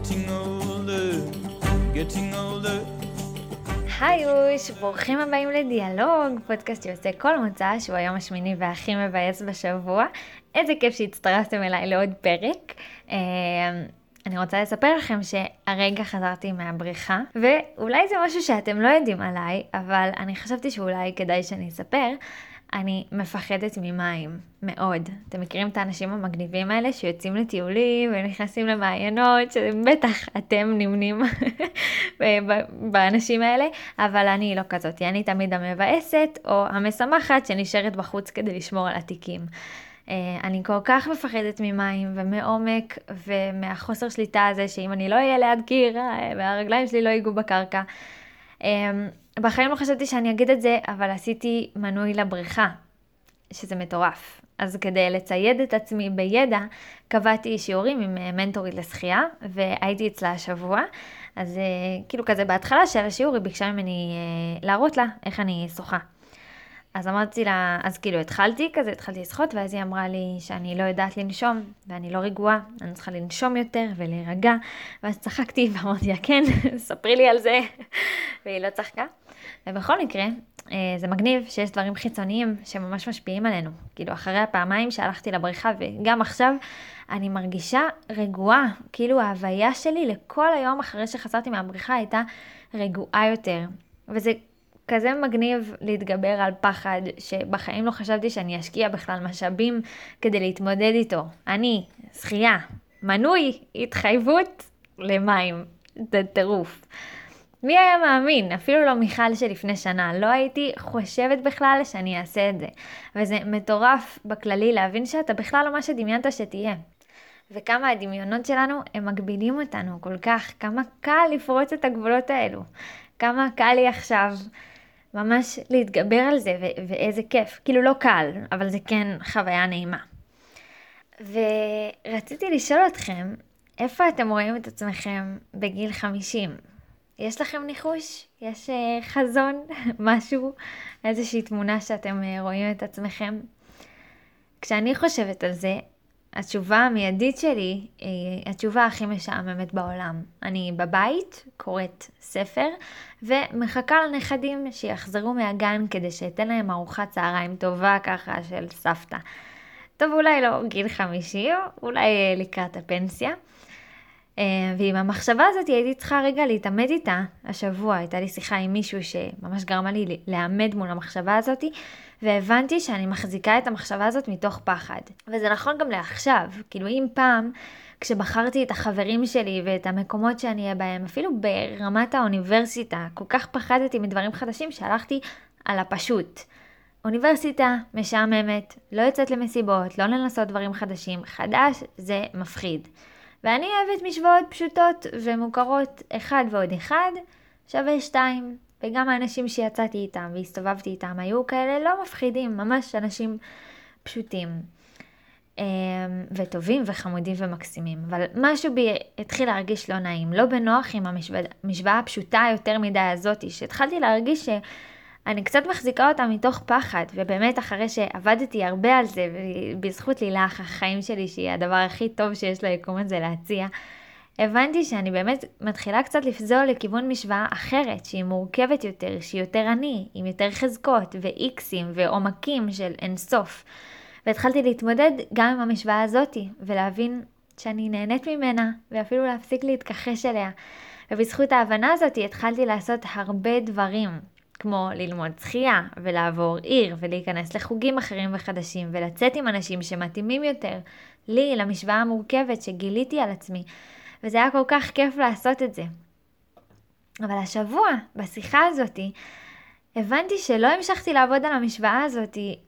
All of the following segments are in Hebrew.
Getting older, getting older. היי אוש, ברוכים הבאים לדיאלוג, פודקאסט שיוצא כל מוצא, שהוא היום השמיני והכי מבאס בשבוע. איזה כיף שהצטרפתם אליי לעוד פרק. אה, אני רוצה לספר לכם שהרגע חזרתי מהבריכה, ואולי זה משהו שאתם לא יודעים עליי, אבל אני חשבתי שאולי כדאי שאני אספר. אני מפחדת ממים, מאוד. אתם מכירים את האנשים המגניבים האלה שיוצאים לטיולים ונכנסים למעיינות, שבטח אתם נמנים באנשים האלה, אבל אני לא כזאת, אני תמיד המבאסת או המשמחת שנשארת בחוץ כדי לשמור על התיקים. אה, אני כל כך מפחדת ממים ומעומק ומהחוסר שליטה הזה שאם אני לא אהיה ליד קיר אה, והרגליים שלי לא ייגעו בקרקע. בחיים לא חשבתי שאני אגיד את זה, אבל עשיתי מנוי לבריכה, שזה מטורף. אז כדי לצייד את עצמי בידע, קבעתי שיעורים עם אה, מנטורית לשחייה, והייתי אצלה השבוע. אז אה, כאילו כזה בהתחלה של השיעור היא ביקשה ממני אה, להראות לה איך אני שוחה. אז אמרתי לה, אז כאילו התחלתי כזה, התחלתי לשחות, ואז היא אמרה לי שאני לא יודעת לנשום, ואני לא רגועה, אני צריכה לנשום יותר ולהירגע, ואז צחקתי ואמרתי לה, כן, ספרי לי על זה, והיא לא צחקה. ובכל מקרה, אה, זה מגניב שיש דברים חיצוניים שממש משפיעים עלינו. כאילו, אחרי הפעמיים שהלכתי לבריכה, וגם עכשיו, אני מרגישה רגועה. כאילו, ההוויה שלי לכל היום אחרי שחזרתי מהבריכה הייתה רגועה יותר. וזה כזה מגניב להתגבר על פחד, שבחיים לא חשבתי שאני אשקיע בכלל משאבים כדי להתמודד איתו. אני, שחייה, מנוי, התחייבות למים. זה טירוף. מי היה מאמין? אפילו לא מיכל שלפני שנה. לא הייתי חושבת בכלל שאני אעשה את זה. וזה מטורף בכללי להבין שאתה בכלל לא מה שדמיינת שתהיה. וכמה הדמיונות שלנו, הם מגבילים אותנו כל כך. כמה קל לפרוץ את הגבולות האלו. כמה קל לי עכשיו ממש להתגבר על זה, ו- ואיזה כיף. כאילו לא קל, אבל זה כן חוויה נעימה. ורציתי לשאול אתכם, איפה אתם רואים את עצמכם בגיל 50? יש לכם ניחוש? יש uh, חזון? משהו? איזושהי תמונה שאתם uh, רואים את עצמכם? כשאני חושבת על זה, התשובה המיידית שלי היא התשובה הכי משעממת בעולם. אני בבית, קוראת ספר, ומחכה לנכדים שיחזרו מהגן כדי שאתן להם ארוחת צהריים טובה ככה של סבתא. טוב, אולי לא גיל חמישי, אולי אה, לקראת הפנסיה. אה, ועם המחשבה הזאת הייתי צריכה רגע להתעמד איתה השבוע, הייתה לי שיחה עם מישהו שממש גרמה לי לעמד מול המחשבה הזאת, והבנתי שאני מחזיקה את המחשבה הזאת מתוך פחד. וזה נכון גם לעכשיו, כאילו אם פעם, כשבחרתי את החברים שלי ואת המקומות שאני אהיה בהם, אפילו ברמת האוניברסיטה, כל כך פחדתי מדברים חדשים שהלכתי על הפשוט. אוניברסיטה משעממת, לא יוצאת למסיבות, לא לנסות דברים חדשים, חדש זה מפחיד. ואני אוהבת משוואות פשוטות ומוכרות, אחד ועוד אחד שווה שתיים. וגם האנשים שיצאתי איתם והסתובבתי איתם היו כאלה לא מפחידים, ממש אנשים פשוטים. אמ, וטובים וחמודים ומקסימים. אבל משהו בי התחיל להרגיש לא נעים, לא בנוח עם המשוואה הפשוטה יותר מדי הזאתי, שהתחלתי להרגיש ש... אני קצת מחזיקה אותה מתוך פחד, ובאמת אחרי שעבדתי הרבה על זה, ובזכות לילך, החיים שלי, שהיא הדבר הכי טוב שיש ליקום הזה להציע, הבנתי שאני באמת מתחילה קצת לפזול לכיוון משוואה אחרת, שהיא מורכבת יותר, שהיא יותר אני, עם יותר חזקות ואיקסים ועומקים של אינסוף. והתחלתי להתמודד גם עם המשוואה הזאתי, ולהבין שאני נהנית ממנה, ואפילו להפסיק להתכחש אליה. ובזכות ההבנה הזאתי התחלתי לעשות הרבה דברים, כמו ללמוד שחייה, ולעבור עיר, ולהיכנס לחוגים אחרים וחדשים, ולצאת עם אנשים שמתאימים יותר לי, למשוואה המורכבת שגיליתי על עצמי, וזה היה כל כך כיף לעשות את זה. אבל השבוע, בשיחה הזאתי, הבנתי שלא המשכתי לעבוד על המשוואה הזאתי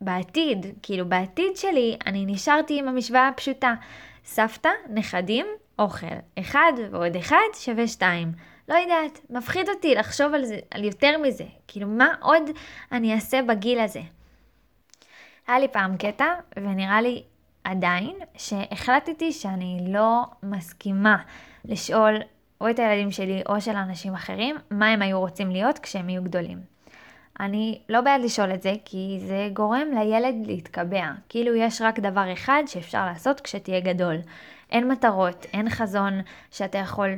בעתיד, כאילו בעתיד שלי אני נשארתי עם המשוואה הפשוטה, סבתא, נכדים, אוכל, אחד ועוד אחד שווה שתיים. לא יודעת, מפחיד אותי לחשוב על זה, על יותר מזה. כאילו, מה עוד אני אעשה בגיל הזה? היה לי פעם קטע, ונראה לי עדיין, שהחלטתי שאני לא מסכימה לשאול או את הילדים שלי או של אנשים אחרים, מה הם היו רוצים להיות כשהם יהיו גדולים. אני לא בעד לשאול את זה, כי זה גורם לילד להתקבע. כאילו יש רק דבר אחד שאפשר לעשות כשתהיה גדול. אין מטרות, אין חזון שאתה יכול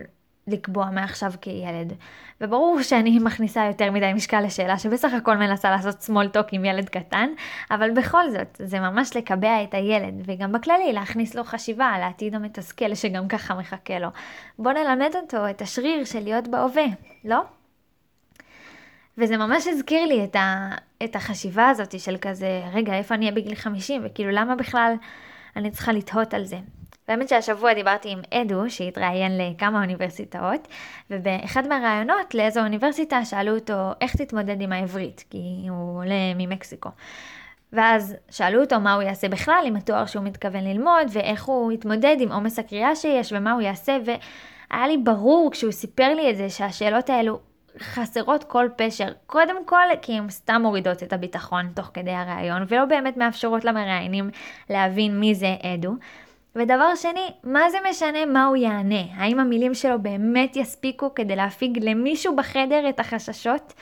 לקבוע מעכשיו כילד. וברור שאני מכניסה יותר מדי משקל לשאלה שבסך הכל מנסה לעשות small talk עם ילד קטן, אבל בכל זאת, זה ממש לקבע את הילד, וגם בכללי להכניס לו חשיבה על העתיד המתסכל שגם ככה מחכה לו. בוא נלמד אותו את השריר של להיות בהווה, לא? וזה ממש הזכיר לי את, ה, את החשיבה הזאת של כזה, רגע, איפה אני אהיה בגיל 50? וכאילו, למה בכלל אני צריכה לתהות על זה? והאמת שהשבוע דיברתי עם אדו, שהתראיין לכמה אוניברסיטאות, ובאחד מהראיונות לאיזו אוניברסיטה שאלו אותו איך תתמודד עם העברית, כי הוא עולה ממקסיקו. ואז שאלו אותו מה הוא יעשה בכלל עם התואר שהוא מתכוון ללמוד, ואיך הוא יתמודד עם עומס הקריאה שיש, ומה הוא יעשה, והיה לי ברור כשהוא סיפר לי את זה שהשאלות האלו חסרות כל פשר. קודם כל, כי הן סתם מורידות את הביטחון תוך כדי הראיון, ולא באמת מאפשרות למראיינים להבין מי זה אדו. ודבר שני, מה זה משנה מה הוא יענה? האם המילים שלו באמת יספיקו כדי להפיג למישהו בחדר את החששות?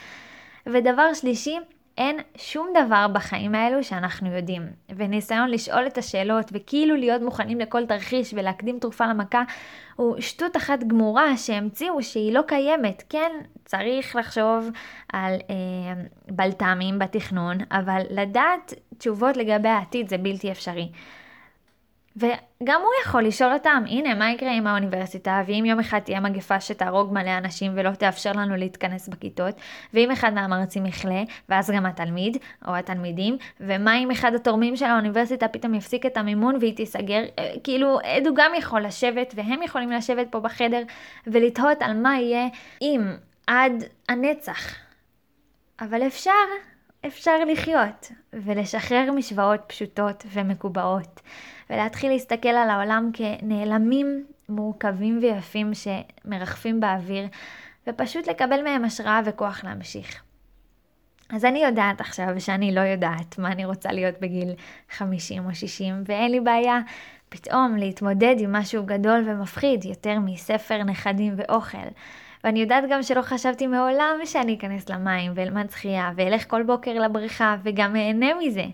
ודבר שלישי, אין שום דבר בחיים האלו שאנחנו יודעים. וניסיון לשאול את השאלות וכאילו להיות מוכנים לכל תרחיש ולהקדים תרופה למכה הוא שטות אחת גמורה שהמציאו שהיא לא קיימת. כן, צריך לחשוב על אה, בלת"מים בתכנון, אבל לדעת תשובות לגבי העתיד זה בלתי אפשרי. וגם הוא יכול לשאול אותם, הנה, מה יקרה עם האוניברסיטה, ואם יום אחד תהיה מגפה שתהרוג מלא אנשים ולא תאפשר לנו להתכנס בכיתות, ואם אחד מהמרצים יכלה, ואז גם התלמיד, או התלמידים, ומה אם אחד התורמים של האוניברסיטה פתאום יפסיק את המימון והיא תיסגר, אה, כאילו, עדו גם יכול לשבת, והם יכולים לשבת פה בחדר, ולתהות על מה יהיה אם עד הנצח. אבל אפשר, אפשר לחיות, ולשחרר משוואות פשוטות ומקובעות. ולהתחיל להסתכל על העולם כנעלמים מורכבים ויפים שמרחפים באוויר, ופשוט לקבל מהם השראה וכוח להמשיך. אז אני יודעת עכשיו שאני לא יודעת מה אני רוצה להיות בגיל 50 או 60, ואין לי בעיה פתאום להתמודד עם משהו גדול ומפחיד, יותר מספר נכדים ואוכל. ואני יודעת גם שלא חשבתי מעולם שאני אכנס למים ואלמד שחייה ואלך כל בוקר לבריכה וגם אהנה מזה.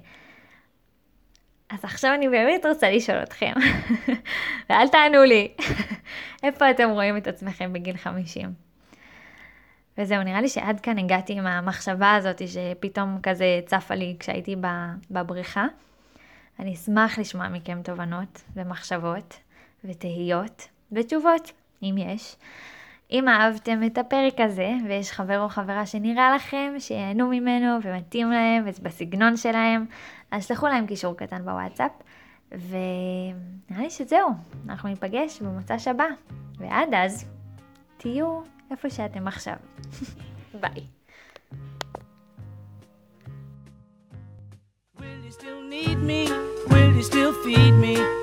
אז עכשיו אני באמת רוצה לשאול אתכם, ואל תענו לי, איפה אתם רואים את עצמכם בגיל 50? וזהו, נראה לי שעד כאן הגעתי עם המחשבה הזאת שפתאום כזה צפה לי כשהייתי בבריכה. אני אשמח לשמוע מכם תובנות ומחשבות ותהיות ותשובות, אם יש. אם אהבתם את הפרק הזה, ויש חבר או חברה שנראה לכם שיהנו ממנו ומתאים להם ובסגנון שלהם, אז שלחו להם קישור קטן בוואטסאפ. ונראה לי שזהו, אנחנו ניפגש במוצא שבא. ועד אז, תהיו איפה שאתם עכשיו. ביי. Will you still need me? Will you still feed me?